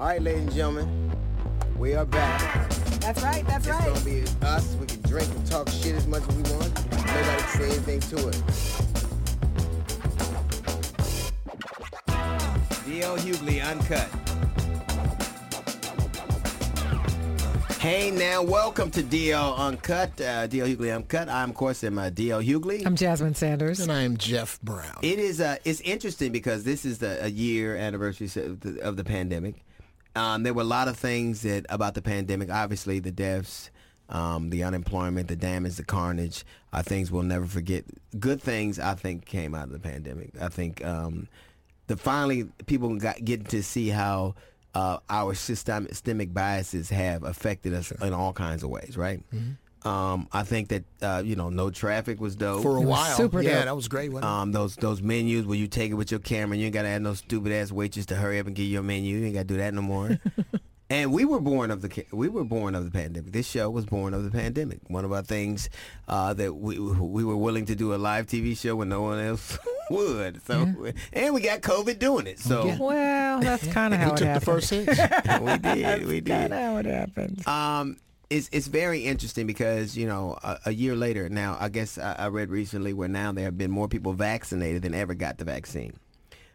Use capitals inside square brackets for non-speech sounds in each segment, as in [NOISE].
All right, ladies and gentlemen, we are back. That's right. That's It's right. It's gonna be us. We can drink and talk shit as much as we want. Nobody can say anything to it. D.L. Hughley Uncut. Hey now, welcome to DL Uncut. Uh, DL Hughley Uncut. I'm of course am uh, DL Hughley. I'm Jasmine Sanders. And I am Jeff Brown. It is uh, it's interesting because this is the a year anniversary of the, of the pandemic. Um, there were a lot of things that about the pandemic. Obviously, the deaths, um, the unemployment, the damage, the carnage. Are things we'll never forget. Good things I think came out of the pandemic. I think um, the finally people got getting to see how uh, our system, systemic biases have affected us in all kinds of ways. Right. Um, I think that uh, you know, no traffic was dope. For a while. super yeah, dope. that was great. Wasn't it? Um, those those menus where you take it with your camera and you ain't gotta have no stupid ass waitress to hurry up and give you your menu. You ain't gotta do that no more. [LAUGHS] and we were born of the we were born of the pandemic. This show was born of the pandemic. One of our things uh, that we we were willing to do a live TV show when no one else [LAUGHS] would. So and we got COVID doing it. So Well, that's kind of he how it took the first hit. [LAUGHS] we did we Kind did. of how it happened. Um, it's it's very interesting because you know a, a year later now I guess I, I read recently where now there have been more people vaccinated than ever got the vaccine.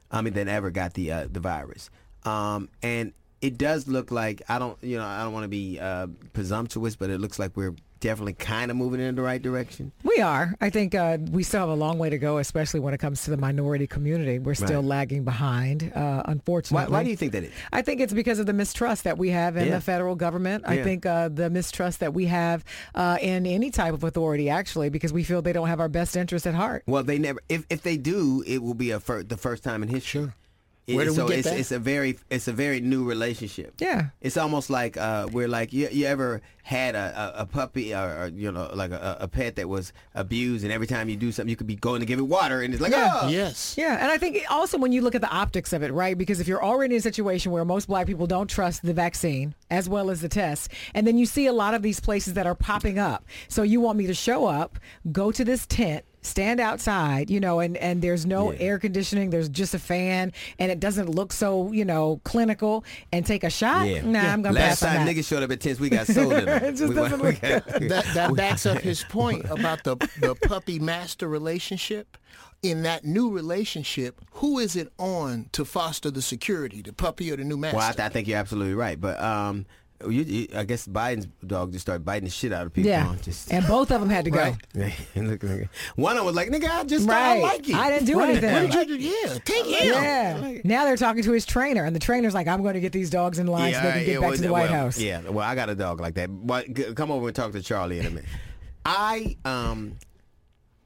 I mean than ever got the uh, the virus. Um, and it does look like I don't you know I don't want to be uh, presumptuous, but it looks like we're definitely kind of moving in the right direction. We are. I think uh, we still have a long way to go, especially when it comes to the minority community. We're still Right. lagging behind, uh, unfortunately. why do you think that is? I think it's because of the mistrust that we have in Yeah. the federal government. I think uh, the mistrust that we have uh, in any type of authority, actually, because we feel they don't have our best interest at heart. Well, they never. If if they do, it will be a fir- the first time in history. Sure. It- Where do we so get it's, that? it's a very it's a very new relationship. Yeah. It's almost like uh, we're like you, you ever had a, a, a puppy or, or you know like a, a pet that was abused and every time you do something you could be going to give it water and it's like Yeah. oh Yes. Yeah, and I think also when you look at the optics of it, right? Because if you're already in a situation where most black people don't trust the vaccine as well as the test, and then you see a lot of these places that are popping up. So you want me to show up, go to this tent, stand outside, you know, and, and there's no Yeah. air conditioning, there's just a fan, and it doesn't look so, you know, clinical, and take a shot? yeah. Nah, I'm going to Last pass on time that. niggas showed up at tents we got [LAUGHS] sold in them. It just We- doesn't we look got- that that [LAUGHS] backs up his point about the the puppy master relationship. In that new relationship, who is it on to foster the security, the puppy or the new master? Well, I, th- I think you're absolutely right, but um, you, you, I guess Biden's dog just started biting the shit out of people. yeah. Just and both of them had to go. Right. [LAUGHS] One of them was like, "Nigga, I just Right. I like you. I didn't do Right. anything. What did you do? Yeah, take him. Yeah. Now they're talking to his trainer, and the trainer's like, "I'm going to get these dogs in line so they can get yeah, back well, to the White well, House." Yeah, well, I got a dog like that. But come over and talk to Charlie in a minute. I um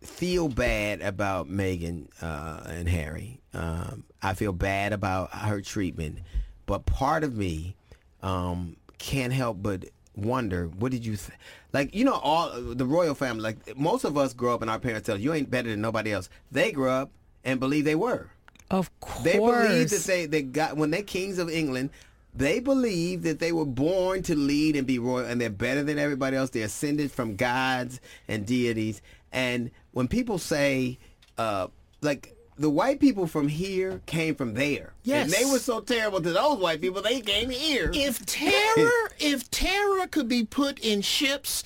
feel bad about Meghan uh, and Harry. Um, I feel bad about her treatment, but part of me um, can't help but wonder what did you th- like you know all the royal family like most of us grow up and our parents tell us you ain't better than nobody else they grew up and believe they were Of course. they believe that they, they got when they're kings of England, they believe that they were born to lead and be royal, and they're better than everybody else. They're ascended from gods and deities. And when people say, uh, like the white people from here came from there, Yes. and they were so terrible to those white people, they came here. If [LAUGHS] terror, if terror could be put in ships,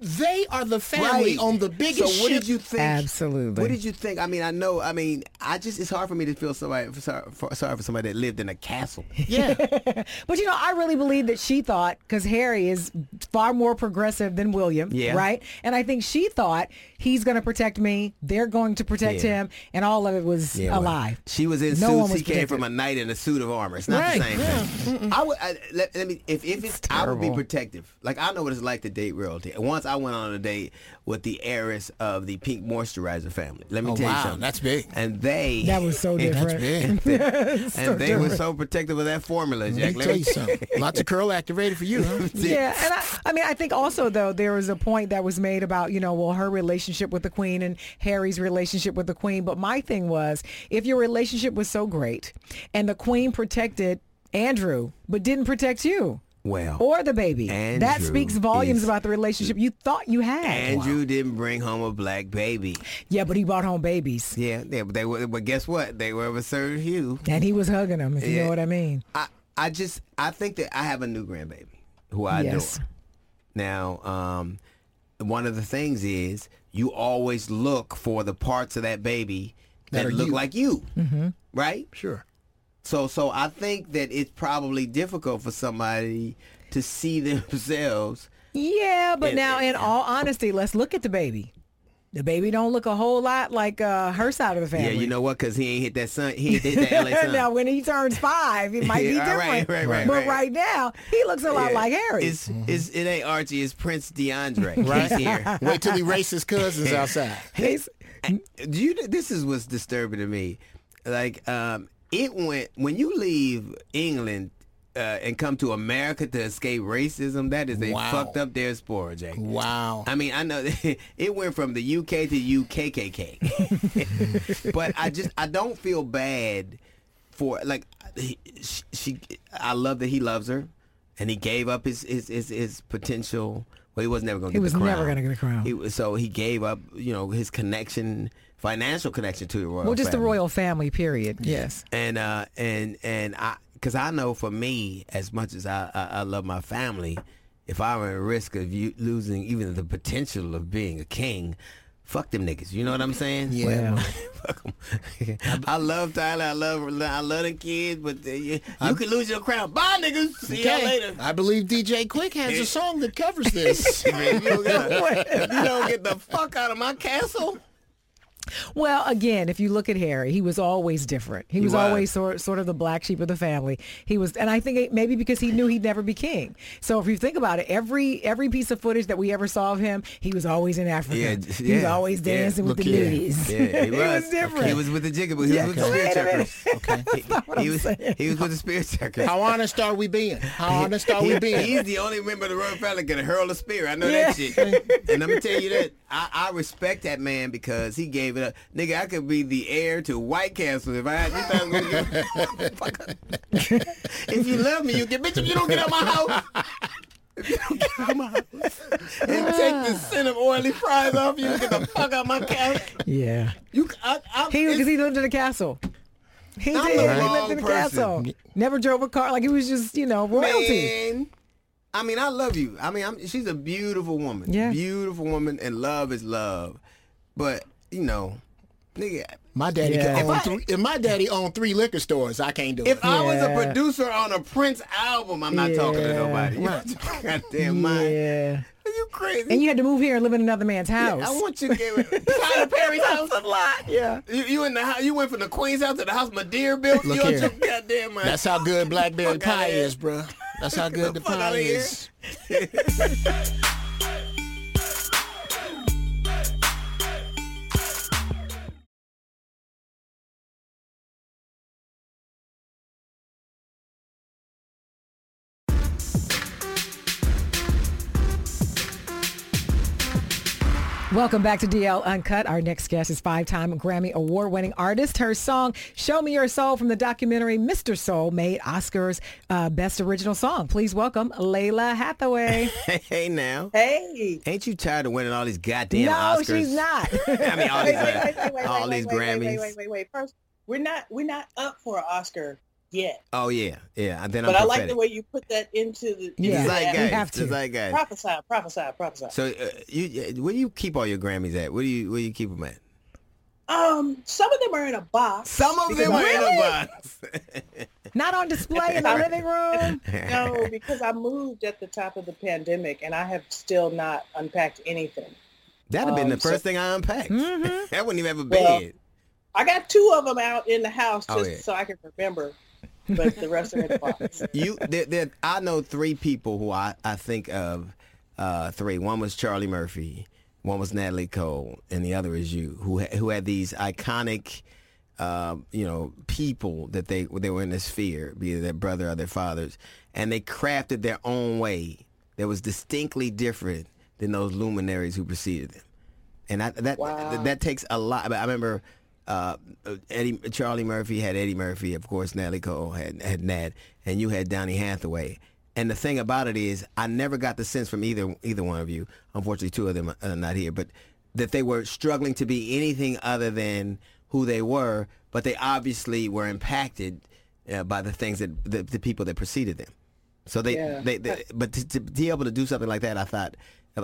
they are the family Right. on the biggest So what ship. did you think? Absolutely. What did you think? I mean, I know. I mean, I just it's hard for me to feel sorry for, sorry for, sorry for somebody that lived in a castle. [LAUGHS] yeah, [LAUGHS] But you know, I really believe that she thought because Harry is far more progressive than William, Yeah. right? And I think she thought he's going to protect me, they're going to protect Yeah. him, and all of it was Yeah, a lie. She was in No suits. He came from a knight in a suit of armor. It's not Right, the same yeah. thing. I would I, let, let me if if it's, I would be protective. Like I know what it's like to date royalty. Once I went on a date with the heiress of the pink moisturizer family. Let me Oh, tell you wow, something. that's big. And they [LAUGHS] That was so different. [LAUGHS] that's big. and they were so protective of that formula. Jack. Let me tell you something. Lots of curl activated for you, huh? [LAUGHS] Yeah, and I, I mean, I think also though there was a point that was made about you know, well, her relationship with the Queen and Harry's relationship with the Queen. But my thing was, if your relationship was so great, and the Queen protected Andrew but didn't protect you Well, or the baby, that speaks volumes is- about the relationship you thought you had. Andrew didn't bring home a black baby. Yeah, but he brought home babies, Yeah, they, they were. But guess what? They were of a certain hue. and he was hugging them. If you know what I mean. I, I just I think that I have a new grandbaby who I Yes. adore. Now, um, one of the things is you always look for the parts of that baby that, That look you. like you, mm-hmm. right? Sure. So, so I think that it's probably difficult for somebody to see [LAUGHS] themselves. Yeah, but And- now, in all honesty, let's look at the baby. The baby don't look a whole lot like uh, her side of the family. Yeah, you know what? Because he ain't hit that sun. He ain't hit that LA [LAUGHS] sun. now, when he turns five, it might be [LAUGHS] Yeah, different. right, right, right, but right. right now, he looks a lot Yeah. like Harry. It's, it's, it ain't Archie. It's Prince DeAndre. Right here. Wait till he races his cousins outside. He's- Do you? This is what's disturbing to me. Like, um, it went when you leave England uh, and come to America to escape racism. That is a Wow. fucked up diaspora, Jake. Wow. I mean, I know [LAUGHS] it went from the UK to UKKK, [LAUGHS] but I just I don't feel bad for like he, she. I love that he loves her, and he gave up his his his, his potential. Well, he was never going to He get was the crown. never gonna get the crown. He, so he gave up, you know, his connection, financial connection to the royal. well, just the royal family, period. Yes. And uh, and and I, because I know for me, as much as I, I I love my family, if I were at risk of you losing even the potential of being a king, fuck them niggas. You know what I'm saying? Yeah. Well, [LAUGHS] Fuck 'em. I love Tyler. I love I love the kids, but uh, you, you can lose your crown. Bye, niggas. See y'all later. I believe DJ Quik has a song that covers [LAUGHS] this. if, you don't get, if you don't get the fuck out of my castle, Well, again, if you look at Harry, he was always different. He, was, was. always sort sort of the black sheep of the family. He was, and I think it, maybe because he knew he'd never be king. So if you think about it, every every piece of footage that we ever saw of him, he was always in Africa. Yeah, he was yeah, always yeah. dancing with the here. nudies. Yeah, he [LAUGHS] was. different. He was with the jigaboo. He Yeah, was with the wait spear a minute. checkers. Okay. [LAUGHS] He, was, he was with the spear checkers. How honest are we being? How honest are we being? He's the only member of the royal family that can hurl a spear. I know Yeah. that shit. And I'm gonna tell you that I, I respect that man because he gave it up. Nigga, I could be the heir to White Castle if I had this thought I was gonna get- [LAUGHS] If you love me, you get bitch. If you don't get out my house. If you don't get out my house and take the scent of oily fries off you, get the fuck out my couch. Yeah, You, I, I, he because he lived in a castle. He I'm did. the He wrong lived in a person. castle. Never drove a car. Like he was just, you know, royalty. Man, I mean, I love you. I mean, I'm, she's a beautiful woman. Yeah. Beautiful woman, and love is love. But, you know, nigga, My daddy Yeah. could If I- three. If my daddy owned three liquor stores, I can't do it. if I was a producer on a Prince album, I'm not talking to nobody. You [LAUGHS] Right. goddamn mind. Yeah. Are you crazy? And you had to move here and live in another man's house. I want you to get [LAUGHS] Tyler Perry's house. a lot. Yeah. You, you in the house? You went from the Queen's house to the house Madea built. Look you here. your goddamn mind. That's how good blackberry pie is, bruh. That's how good the Fuck pie outta here. is. [LAUGHS] Welcome back to DL Uncut. Our next guest is five-time Grammy Award-winning artist. Her song "Show Me Your Soul" from the documentary "Mr. Soul" made Oscars uh, Best Original Song. Please welcome Lalah Hathaway. [LAUGHS] hey now. Hey. Ain't you tired of winning all these goddamn no, Oscars? she's not. [LAUGHS] I mean, all these, wait, uh, wait, wait, wait, all these Grammys. wait, wait, wait, wait, wait. First, we're not we're not up for an Oscar yet. Oh yeah, yeah. And then But I'm I like the way you put that into the Yeah, into the the have to. zeitgeist. prophesy, prophesy, prophesy. So uh, you, where do you keep all your Grammys at? Where do you, where do you keep them at? Um, some of them are in a box. Some of them because are in a box. [LAUGHS] not on display in the living room. [LAUGHS] No, because I moved at the top of the pandemic and I have still not unpacked anything. That'd have been the Um, so- first thing I unpacked. Mhm. [LAUGHS] That wouldn't even have a Well, bed. I got two of them out in the house Oh, just yeah. so I can remember, but the rest are in the box. [LAUGHS] you, there, there, I know three people who I, I think of. Uh, three. One was Charlie Murphy. One was Natalie Cole, and the other is you, who who had these iconic, uh, you know, people that they they were in this sphere, be it their brother or their fathers, and they crafted their own way that was distinctly different than those luminaries who preceded them. And I, that Wow. that takes a lot. But I remember uh, Eddie Charlie Murphy had Eddie Murphy, of course. Natalie Cole had had Nat, and you had Donny Hathaway. And the thing about it is, I never got the sense from either either one of you. Unfortunately, two of them are not here, but that they were struggling to be anything other than who they were. But they obviously were impacted uh, by the things that the, the people that preceded them. So they, Yeah. they, they but to, to be able to do something like that, I thought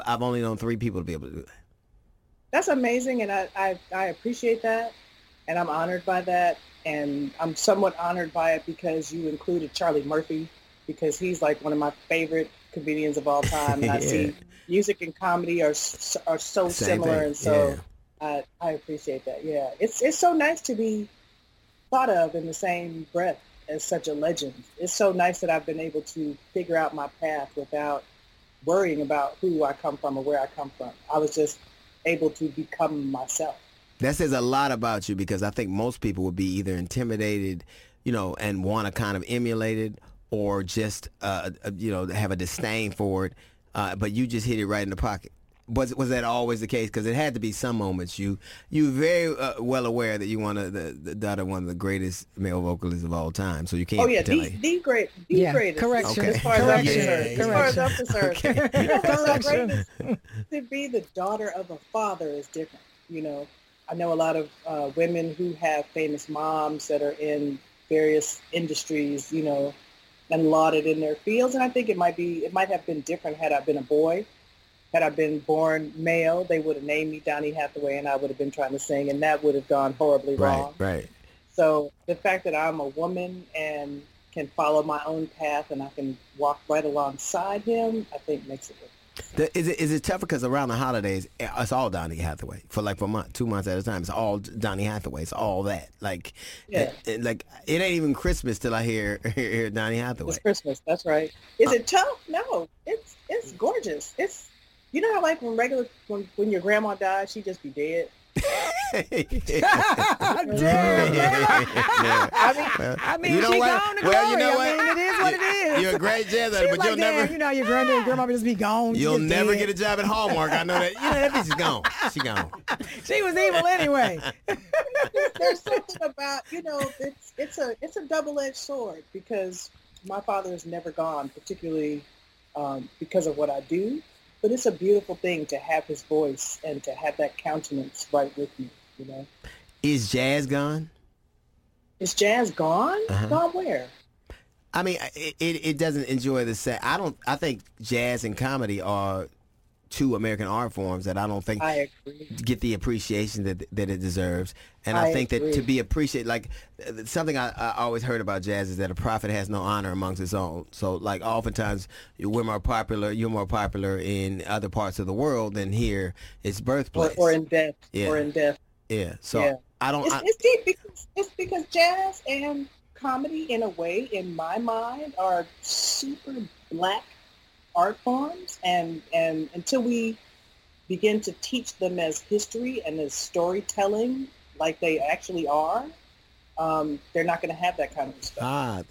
I've only known three people to be able to do that. That's amazing, and I, I, I appreciate that, and I'm honored by that, and I'm somewhat honored by it because you included Charlie Murphy, because he's like one of my favorite comedians of all time, and I [LAUGHS] Yeah. see music and comedy are are so Same similar, thing, and so yeah. I, I appreciate that. Yeah, it's it's so nice to be thought of in the same breath as such a legend. It's so nice that I've been able to figure out my path without worrying about who I come from or where I come from. I was just able to become myself. That says a lot about you because I think most people would be either intimidated, you know, and want to kind of emulate it, or just, uh, uh, you know, have a disdain for it. Uh, but you just hit it right in the pocket. Was was that always the case? Because it had to be some moments. You you very uh, well aware that you want to the, the daughter of one of the greatest male vocalists of all time. So you can't. Oh yeah, tell the, me. the great, the Yeah, greatest. correction. As far as I'm Correction. concerned, as far as I'm concerned, you know [LAUGHS] what's so Correction. to be the daughter of a father is different. You know, I know a lot of uh, women who have famous moms that are in various industries. You know, and lauded in their fields, and I think it might be, it might have been different had I been a boy. Had I been born male, they would have named me Donny Hathaway, and I would have been trying to sing, and that would have gone horribly Right, wrong. right. So the fact that I'm a woman and can follow my own path and I can walk right alongside him, I think makes it. The, is it is it tougher because around the holidays eh, it's all Donny Hathaway for like for a month, two months at a time. It's all Donny Hathaway. It's all that. Like, Yeah. eh, eh, like it ain't even Christmas till I hear [LAUGHS] hear, hear Donny Hathaway. It's Christmas. That's right. Is it tough? No. It's it's gorgeous. It's you know how like when regular when when your grandma died, she just be dead. Damn, Yeah. I mean, I mean, You know she what? gone to Well, you glory. know I what? mean, it is what it is. You're a great jazz artist, was but you'll damn, never you know, your granddad and grandma just be gone. you'll just never dead. get a job at Hallmark. I know that. You know that bitch is gone. She gone. [LAUGHS] She was evil anyway. There's, [LAUGHS] there's something about you know it's it's a it's a double edged sword because my father has never gone, particularly um, because of what I do. But it's a beautiful thing to have his voice and to have that countenance right with you. You know. Is jazz gone? Is jazz gone? Uh-huh. Gone where? I mean, it, it, it doesn't enjoy the set. I don't. I think jazz and comedy are two American art forms that I don't think I get the appreciation that that it deserves. And I, I think that to be appreciated, like something I, I always heard about jazz is that a prophet has no honor amongst his own. So like oftentimes we're more popular, you're more popular in other parts of the world than here, its Or, birthplace. or in death. Yeah. Or in death. yeah. So Yeah. I don't. It's, I, it's deep because it's because jazz and comedy, in a way, in my mind, are super black art forms, and and until we begin to teach them as history and as storytelling, like they actually are, um, they're not going to have that kind of respect. Ah,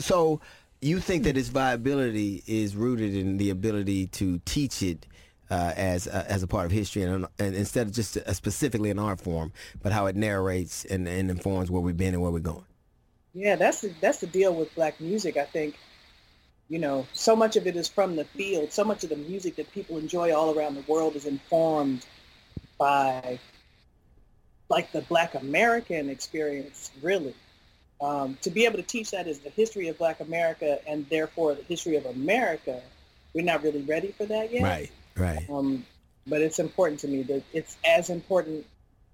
so you think that its viability is rooted in the ability to teach it uh, as uh, as a part of history, and, and instead of just uh specifically an art form, but how it narrates and, and informs where we've been and where we're going. Yeah, that's the, that's the deal with black music. I think, you know, so much of it is from the field. So much of the music that people enjoy all around the world is informed by, like, the Black American experience. Really, um, to be able to teach that is the history of Black America and therefore the history of America, we're not really ready for that yet. Right, right. Um, but it's important to me that it's as important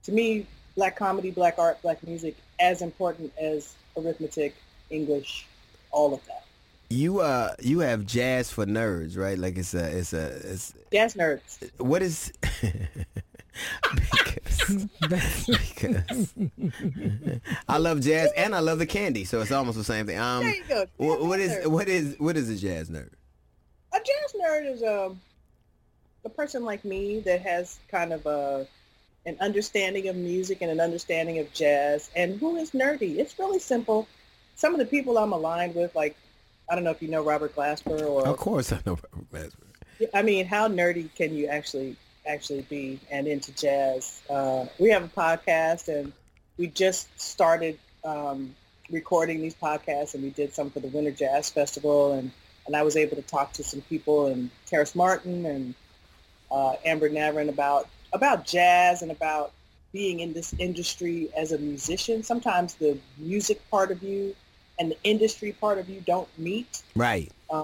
to me. Black comedy, black art, black music, as important as arithmetic, English, all of that. You uh you have jazz for nerds, right? Like it's a it's a it's Jazz nerds. what is [LAUGHS] because, because I love jazz and I love the candy, so it's almost the same thing. Um, There you go. wh- what Jazz is what is what is a jazz nerd? a jazz nerd is a a person like me that has kind of a an understanding of music and an understanding of jazz and who is nerdy. It's really simple. Some of the people I'm aligned with, like I don't know if you know Robert Glasper or Of course, I know Robert Glasper. I mean, how nerdy can you actually actually be and into jazz? Uh, we have a podcast, and we just started um, recording these podcasts, and we did some for the Winter Jazz Festival, and and I was able to talk to some people, and Terrace Martin and uh, Amber Navran about about jazz and about being in this industry as a musician. Sometimes the music part of you and the industry part of you don't meet. Right. Uh,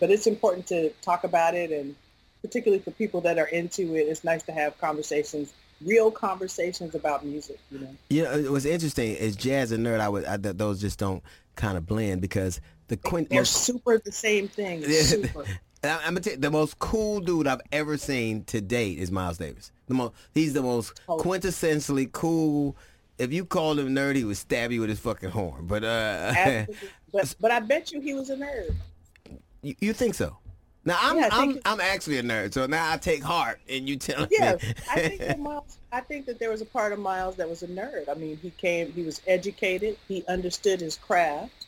but it's important to talk about it, and particularly for people that are into it, it's nice to have conversations, real conversations about music. You know. You know, what's interesting is jazz and nerd. I would I, th- those just don't kind of blend because the quint. They're most- super the same thing. Yeah. Super. [LAUGHS] I'm gonna tell you, the most cool dude I've ever seen to date is Miles Davis. The most, he's the most Oh. quintessentially cool. If you called him nerd, he would stab you with his fucking horn. But uh, [LAUGHS] but but I bet you he was a nerd. you, you think so? Now I'm Yeah, I I'm I'm actually a nerd, so now I take heart in you telling Yeah, me. I think that [LAUGHS] Miles. I think that there was a part of Miles that was a nerd. I mean, he came. He was educated. He understood his craft.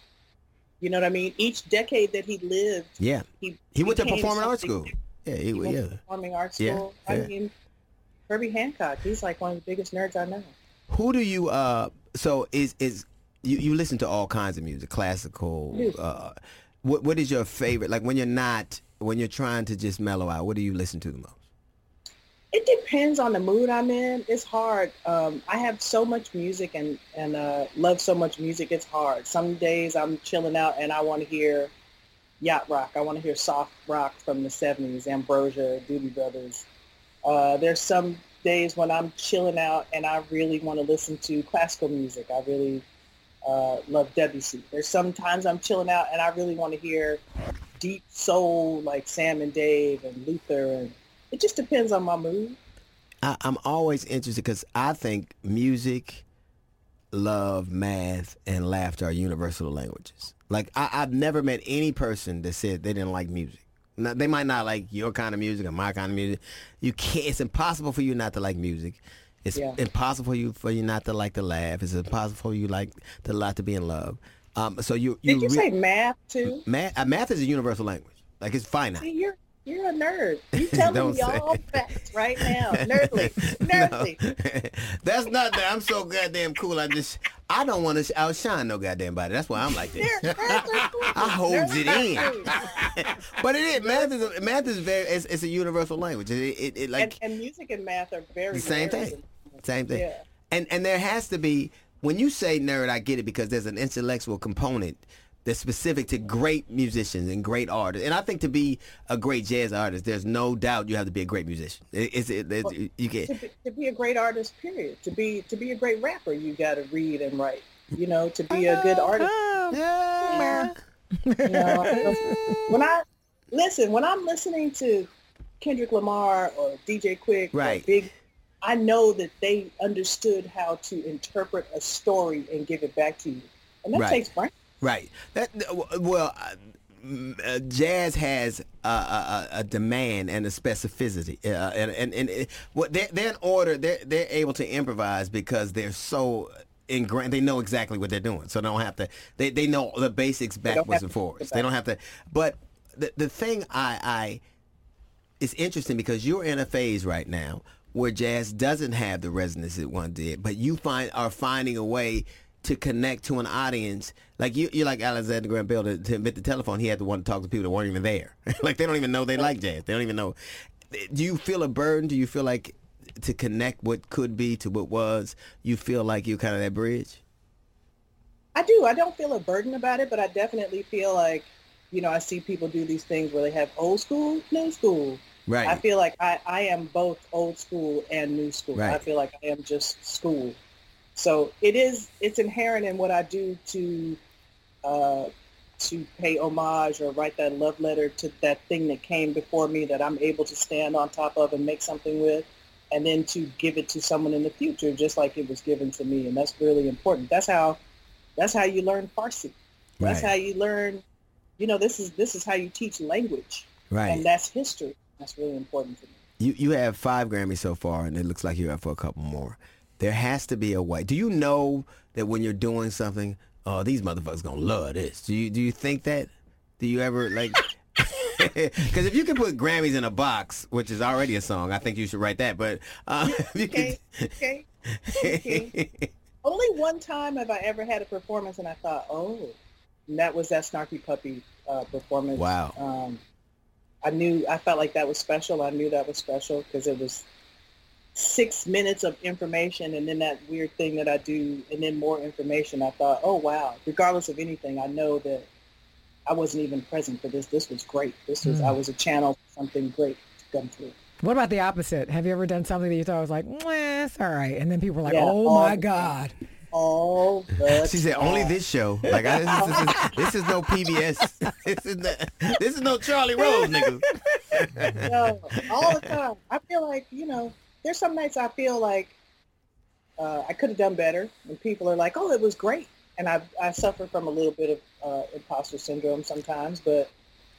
You know what I mean? Each decade that he lived, yeah, he he went to performing arts school. Yeah, he, He went yeah. to performing arts Yeah, school. I yeah. mean, Herbie Hancock. He's like one of the biggest nerds I know. Who do you uh? So is is you you listen to all kinds of music, classical. Yes. Uh, what what is your favorite? Like when you're not when you're trying to just mellow out, what do you listen to the most? It depends on the mood I'm in. It's hard. Um, I have so much music and and uh, love so much music. It's hard. Some days I'm chilling out and I want to hear yacht rock. I want to hear soft rock from the '70s, Ambrosia, Doobie Brothers. Uh, there's some days when I'm chilling out and I really want to listen to classical music. I really uh, love Debussy. There's sometimes I'm chilling out and I really want to hear deep soul like Sam and Dave and Luther and it just depends on my mood. I, I'm always interested because I think music, love, math, and laughter are universal languages. Like I, I've never met any person that said they didn't like music. Now, they might not like your kind of music or my kind of music. You can't. It's impossible for you not to like music. It's Yeah. impossible for you for you not to like to laugh. It's impossible for you like to like to be in love. Um, so you you, Did you re- say math too? math? Uh, math is a universal language. Like it's finite. See, you're you're a nerd. [LAUGHS] You telling Don't me say all it. facts right now. [LAUGHS] Nerdly, nerdly. [LAUGHS] That's not that I'm so goddamn cool. I just I don't want to outshine no goddamn body. That's why I'm like this. Nerd- nerds are cool. I holds it in. but it is math is math is very it's, it's a universal language. It, it, it like and, and music and math are very the same thing. Same thing. Yeah. And and there has to be when you say nerd, I get it because there's an intellectual component that's specific to great musicians and great artists. And I think to be a great jazz artist, there's no doubt you have to be a great musician. It, it's it, it, you To be, to be a great artist, period. To be to be a great rapper, you got to read and write. You know, to be a good artist. yeah. You know, when I listen, when I'm listening to Kendrick Lamar or DJ Quik Right. or Big, I know that they understood how to interpret a story and give it back to you, and that Right. takes brain. Right. That well, uh, uh, jazz has a, a, a demand and a specificity, uh, and and and it, what they're, they're in order. They're they're able to improvise because they're so ingrained. They know exactly what they're doing, so they don't have to. They they know the basics backwards and forwards. They don't have to. But the the thing I I it's interesting because you're in a phase right now where jazz doesn't have the resonance it once did, but you find are finding a way to connect to an audience. Like you, you're like Alexander Graham Bell to, to admit the telephone. He had to want to talk to people that weren't even there. [LAUGHS] like they don't even know they like jazz. They don't even know. Do you feel a burden? Do you feel like to connect what could be to what was? You feel like you're kind of that bridge. I do. I don't feel a burden about it, but I definitely feel like, you know, I see people do these things where they have old school, new school. Right. I feel like I, I am both old school and new school. Right. I feel like I am just school. So it is, it's inherent in what I do to, uh, to pay homage or write that love letter to that thing that came before me that I'm able to stand on top of and make something with, and then to give it to someone in the future, just like it was given to me. And that's really important. That's how, that's how you learn Farsi. That's Right. how you learn, you know, this is, this is how you teach language right. and that's history. That's really important to me. You you have five Grammys so far, and it looks like you're up for a couple more. There has to be a way. Do you know that when you're doing something, oh, these motherfuckers gonna love this? Do you do you think that? Do you ever like? [LAUGHS] [LAUGHS] Because if you can put Grammys in a box, which is already a song, I think you should write that. But uh, [LAUGHS] if you Okay, could, okay. okay. Only one time have I ever had a performance and I thought, oh, and that was that Snarky Puppy uh, performance. Wow. Um, I knew, I felt like that was special. I knew that was special because it was, six minutes of information and then that weird thing that I do and then more information, I thought, oh wow, regardless of anything, I know that I wasn't even present for this. This was great. This was, I hmm. was a channel for something great to come through. What about the opposite? Have you ever done something that you thought was like, "Mwah, it's all right, and then people were like, Yeah, oh my the God. All the [LAUGHS] She said, "Only this show. Like I, this, is, this, is, [LAUGHS] this is no PBS. [LAUGHS] This is the, this is no Charlie Rose, nigga." No, all the time. I feel like, you know, there's some nights I feel like uh, I could have done better. And people are like, oh, it was great. And I, I suffer from a little bit of uh, imposter syndrome sometimes, but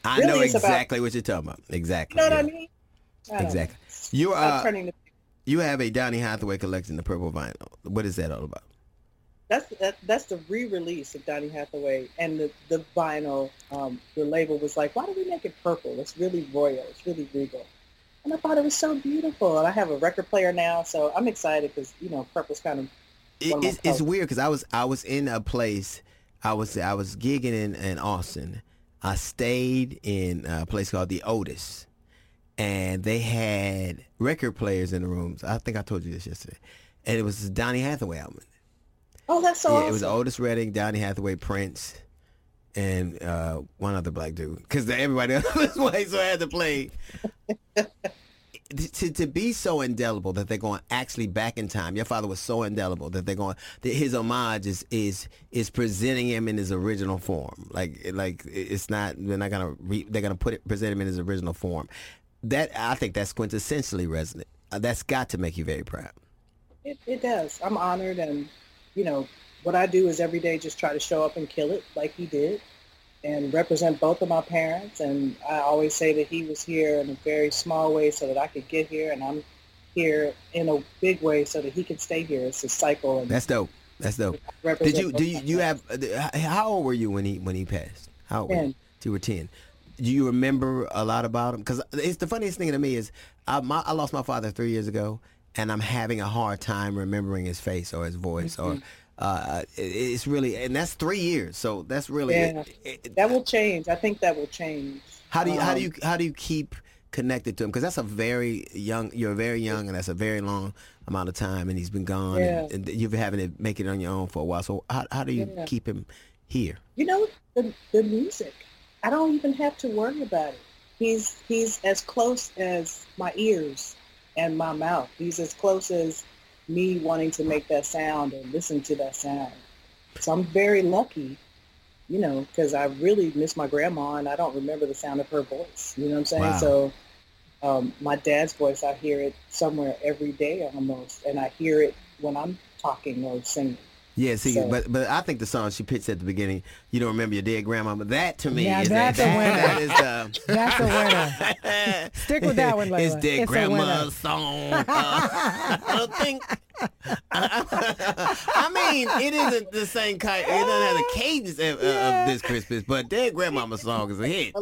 I Really, know it's about- exactly what you're talking about. Exactly. you know what I mean? I don't know. Exactly. You I'm uh, turning to, you have a Donny Hathaway collection, the purple vinyl. What is that all about? that's that, that's the re-release of Donny Hathaway and the, the vinyl. Um, the label was like, why do we make it purple? It's really royal. It's really regal. And I thought it was so beautiful. And I have a record player now, so I'm excited because, you know, purple's kind of It, One of my it's, it's weird because I was I was in a place. I was I was gigging in, in Austin. I stayed in a place called the Otis, and they had record players in the rooms. I think I told you this yesterday, and it was Donny Hathaway album. Oh, that's so yeah, awesome. it was Otis Redding, Donny Hathaway, Prince, and uh, one other black dude. Because everybody [LAUGHS] else was white, so I had to play. [LAUGHS] to, to be so indelible that they're going actually back in time. Your father was so indelible that they're going that his homage is is is presenting him in his original form. Like like it's not they're not gonna re, they're gonna put it present him in his original form. That I think that's quintessentially resonant. Uh, that's got to make you very proud. It, it does. I'm honored, and you know what I do is every day just try to show up and kill it like he did, and represent both of my parents. And I always say that he was here in a very small way so that I could get here, and I'm here in a big way so that he can stay here. It's a cycle. And That's dope. That's dope. Did you do you, you have uh, how old were you when he when he passed? How old were you? Ten. You were ten. Do you remember a lot about him? Because it's the funniest thing to me is I, my, I lost my father three years ago, and I'm having a hard time remembering his face or his voice or. Uh, it, it's really, and that's three years. So that's really. Yeah. it- it- That will change. I think that will change. how do you how do Um, you how do you keep connected to him? Because that's a very young. You're very young, and that's a very long amount of time, and he's been gone, and, and you've been having to make it on your own for a while. So how how do you Yeah. keep him here? you know the the music i don't even have to worry about it he's he's as close as my ears and my mouth he's as close as me wanting to make that sound and listen to that sound. So i'm very lucky you know because i really miss my grandma and i don't remember the sound of her voice you know what i'm saying? Wow. so um, my dad's voice i hear it somewhere every day almost and i hear it when i'm talking or singing Yeah, see, So- but but I think the song she pitched at the beginning, you don't remember your dead grandma, but that to me Yeah, is that's a winner. [LAUGHS] that is the [LAUGHS] That's a winner. [LAUGHS] Stick with that one, Lalah. It's dead It's grandma's song. Uh, I don't think. I mean, it isn't the same kind. It doesn't have the cadence of, of this Christmas, but dead grandmama's song is a hit.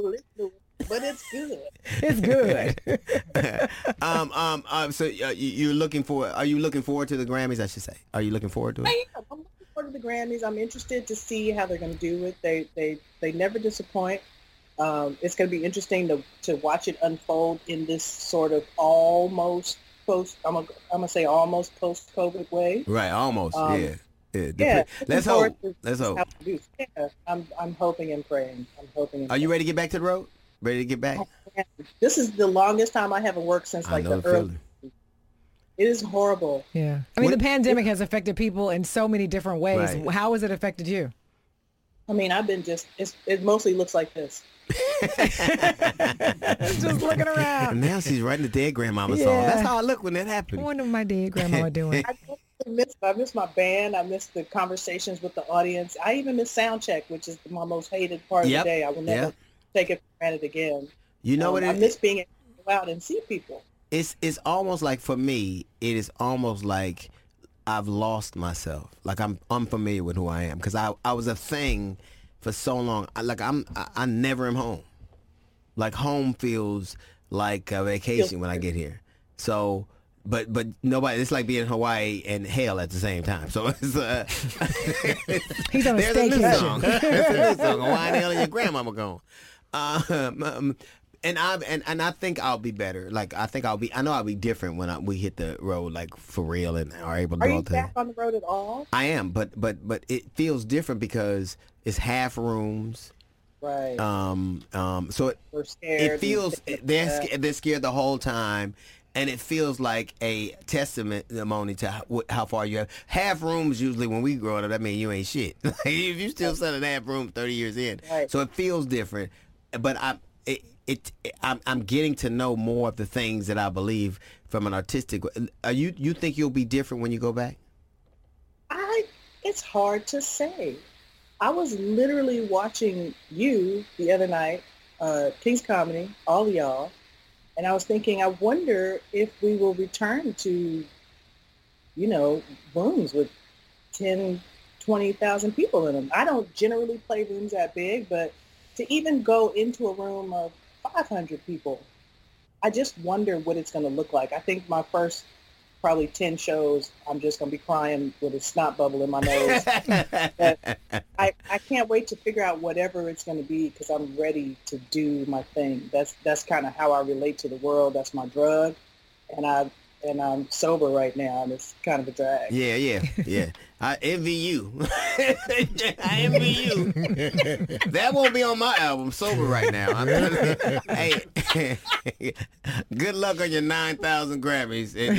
A little, but it's good It's good. [LAUGHS] um, um, um, so uh, you, you're looking for? Are you looking forward to the Grammys? I should say. Are you looking forward to it? I am. I'm looking forward to the Grammys. I'm interested to see how they're going to do it. They they they never disappoint. Um, it's going to be interesting to to watch it unfold in this sort of almost post. I'm gonna I'm gonna say almost post COVID way. Right, almost. Um, yeah. Yeah. Yeah, pre- Let's hope. Let's hope. how to do it. Yeah, I'm I'm hoping and praying. I'm hoping. And Are you ready to get back to the road? Ready to get back? This is the longest time I haven't worked since like the the early. feeling. It is horrible. Yeah. I mean, What- the pandemic has affected people in so many different ways. Right. How has it affected you? I mean, I've been just. It's, it mostly looks like this. [LAUGHS] Just looking And around. now she's writing the dead grandmama song. That's how I look when that I happened. wonder what my dead grandma doing. [LAUGHS] I miss I miss my band. I miss the conversations with the audience. I even miss sound check, which is my most hated part Yep. of the day. I will never Yep. Take it for granted again. You know Um, what I it miss being able to go out and see people. it's it's almost like for me it is almost like I've lost myself. Like I'm unfamiliar with who I am. Because I I was a thing for so long. I, like I'm I, I never am home. Like home feels like a vacation when I get here. So but but nobody it's like being in Hawaii and hell at the same time. So [LAUGHS] it's uh He's on a [LAUGHS] [LAUGHS] there's a new song. There's a new song. Hawaii and hell and your grandmama gone um, [LAUGHS] um, and I and, and I think I'll be better. Like I think I'll be. I know I'll be different when I, we hit the road, like for real, and are able to Are you back on the road at all? I am, but but but it feels different because it's half rooms. Right. Um, um, so it, it feels like they're scared, they're scared the whole time, and it feels like a testimony to how, how far you have. Half rooms usually when we grow up, that mean you ain't shit. [LAUGHS] if you still selling half room thirty years in, Right. so it feels different. But I, it, it, I'm, I'm getting to know more of the things that I believe from an artistic. Are you you think you'll be different when you go back? I it's hard to say. I was literally watching you the other night, uh, King's Comedy, all y'all, and I was thinking, I wonder if we will return to, you know, rooms with 10, 20,000 people in them. I don't generally play rooms that big, but to even go into a room of 500 people, I just wonder what it's going to look like. I think my first probably 10 shows, I'm just going to be crying with a snot bubble in my nose. [LAUGHS] I, I can't wait to figure out whatever it's going to be because I'm ready to do my thing. That's that's kind of how I relate to the world. That's my drug, and I and I'm sober right now, and it's kind of a drag. Yeah, yeah, yeah. I envy you. [LAUGHS] I envy you. that won't be on my album, sober right now. I'm [LAUGHS] hey, [LAUGHS] good luck on your nine thousand Grammys and,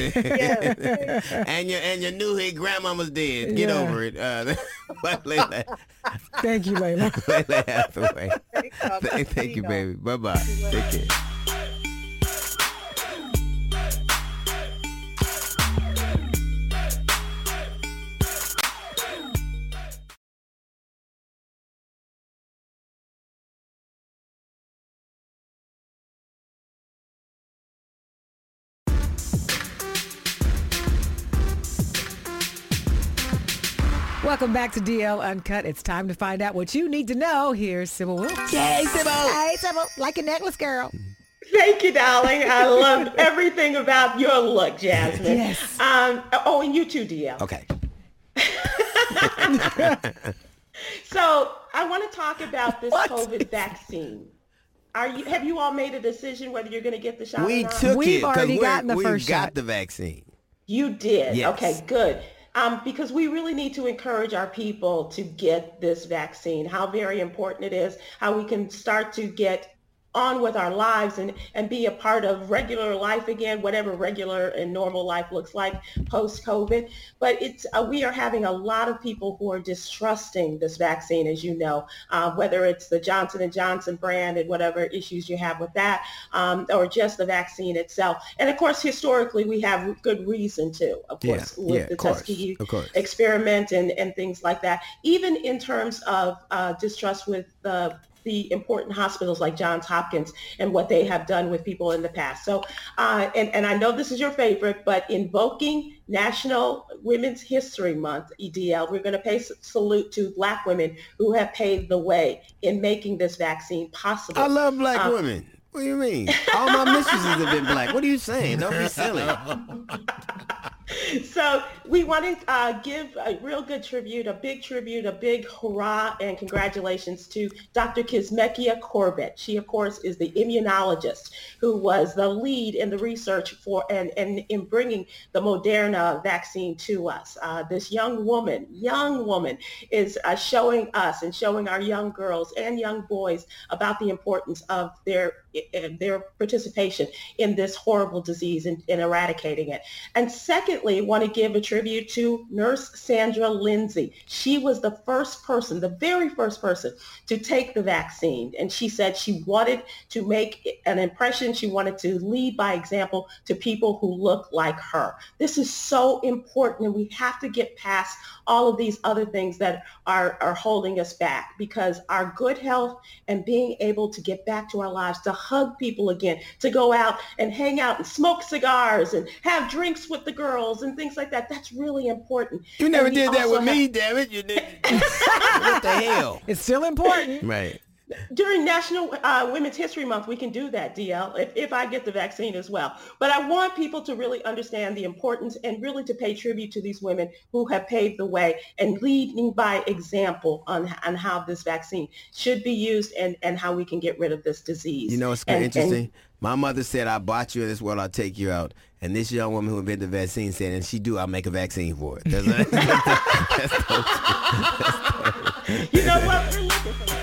and your and your new hit, Grandmama's dead. Get Yeah. over it. Uh, Thank you, Lalah. Lalah Hathaway. Thank, thank you, baby. Bye bye. Take care. Welcome back to DL Uncut. It's time to find out what you need to know. Here's Sybil Wilkes. Yay, Sybil. Hey, Sybil, like a necklace girl. Thank you, darling. I love everything about your look, Jasmine. Yes. Um, oh, and you too, DL. Okay. [LAUGHS] [LAUGHS] So I want to talk about this What? COVID vaccine. Are you? Have you all made a decision whether you're going to get the shot? We or not? took We've it because already gotten the we've first got shot. the vaccine. You did. Yes. Okay, good. Um, because we really need to encourage our people to get this vaccine, how very important it is, how we can start to get on with our lives and, and be a part of regular life again, whatever regular and normal life looks like post-COVID. But it's uh, we are having a lot of people who are distrusting this vaccine, as you know, uh, whether it's the Johnson & Johnson brand and whatever issues you have with that, um, or just the vaccine itself. And of course, historically, we have good reason to, of Yeah, course, with yeah, the course, Tuskegee experiment and, and things like that. Even in terms of uh, distrust with the the important hospitals like Johns Hopkins and what they have done with people in the past. So, uh, and, and I know this is your favorite, but invoking National Women's History Month, EDL, we're going to pay salute to black women who have paved the way in making this vaccine possible. I love black Uh, women. What do you mean? [LAUGHS] All my mistresses have been black. What are you saying? Don't be silly. [LAUGHS] [LAUGHS] so we want to uh, give a real good tribute, a big tribute, a big hurrah and congratulations to Dr. Kizzmekia Corbett. She, of course, is the immunologist who was the lead in the research for and, and in bringing the Moderna vaccine to us. Uh, this young woman, young woman, is uh, showing us and showing our young girls and young boys about the importance of their their participation in this horrible disease and, and eradicating it. And secondly, want to give a tribute to Nurse Sandra Lindsay. She was the first person, the very first person to take the vaccine. And she said she wanted to make an impression. She wanted to lead by example to people who look like her. This is so important and we have to get past all of these other things that are, are holding us back because our good health and being able to get back to our lives, to hug people again, to go out and hang out and smoke cigars and have drinks with the girls and things like that, that's really important. You never did that with have- me, damn it. You did. [LAUGHS] what the hell? It's still important. Right. during National uh, Women's History Month, we can do that, DL, if, if I get the vaccine as well. But I want people to really understand the importance and really to pay tribute to these women who have paved the way and leading by example on, on how this vaccine should be used and, and how we can get rid of this disease. You know, it's and, interesting. And, My mother said, I bought you in this world, I'll take you out. And this young woman who invented the vaccine said, "If she do, I'll make a vaccine for it." That's, [LAUGHS] [LAUGHS] that's, that's, that's, that's, that's, that's, you know what? We're looking for.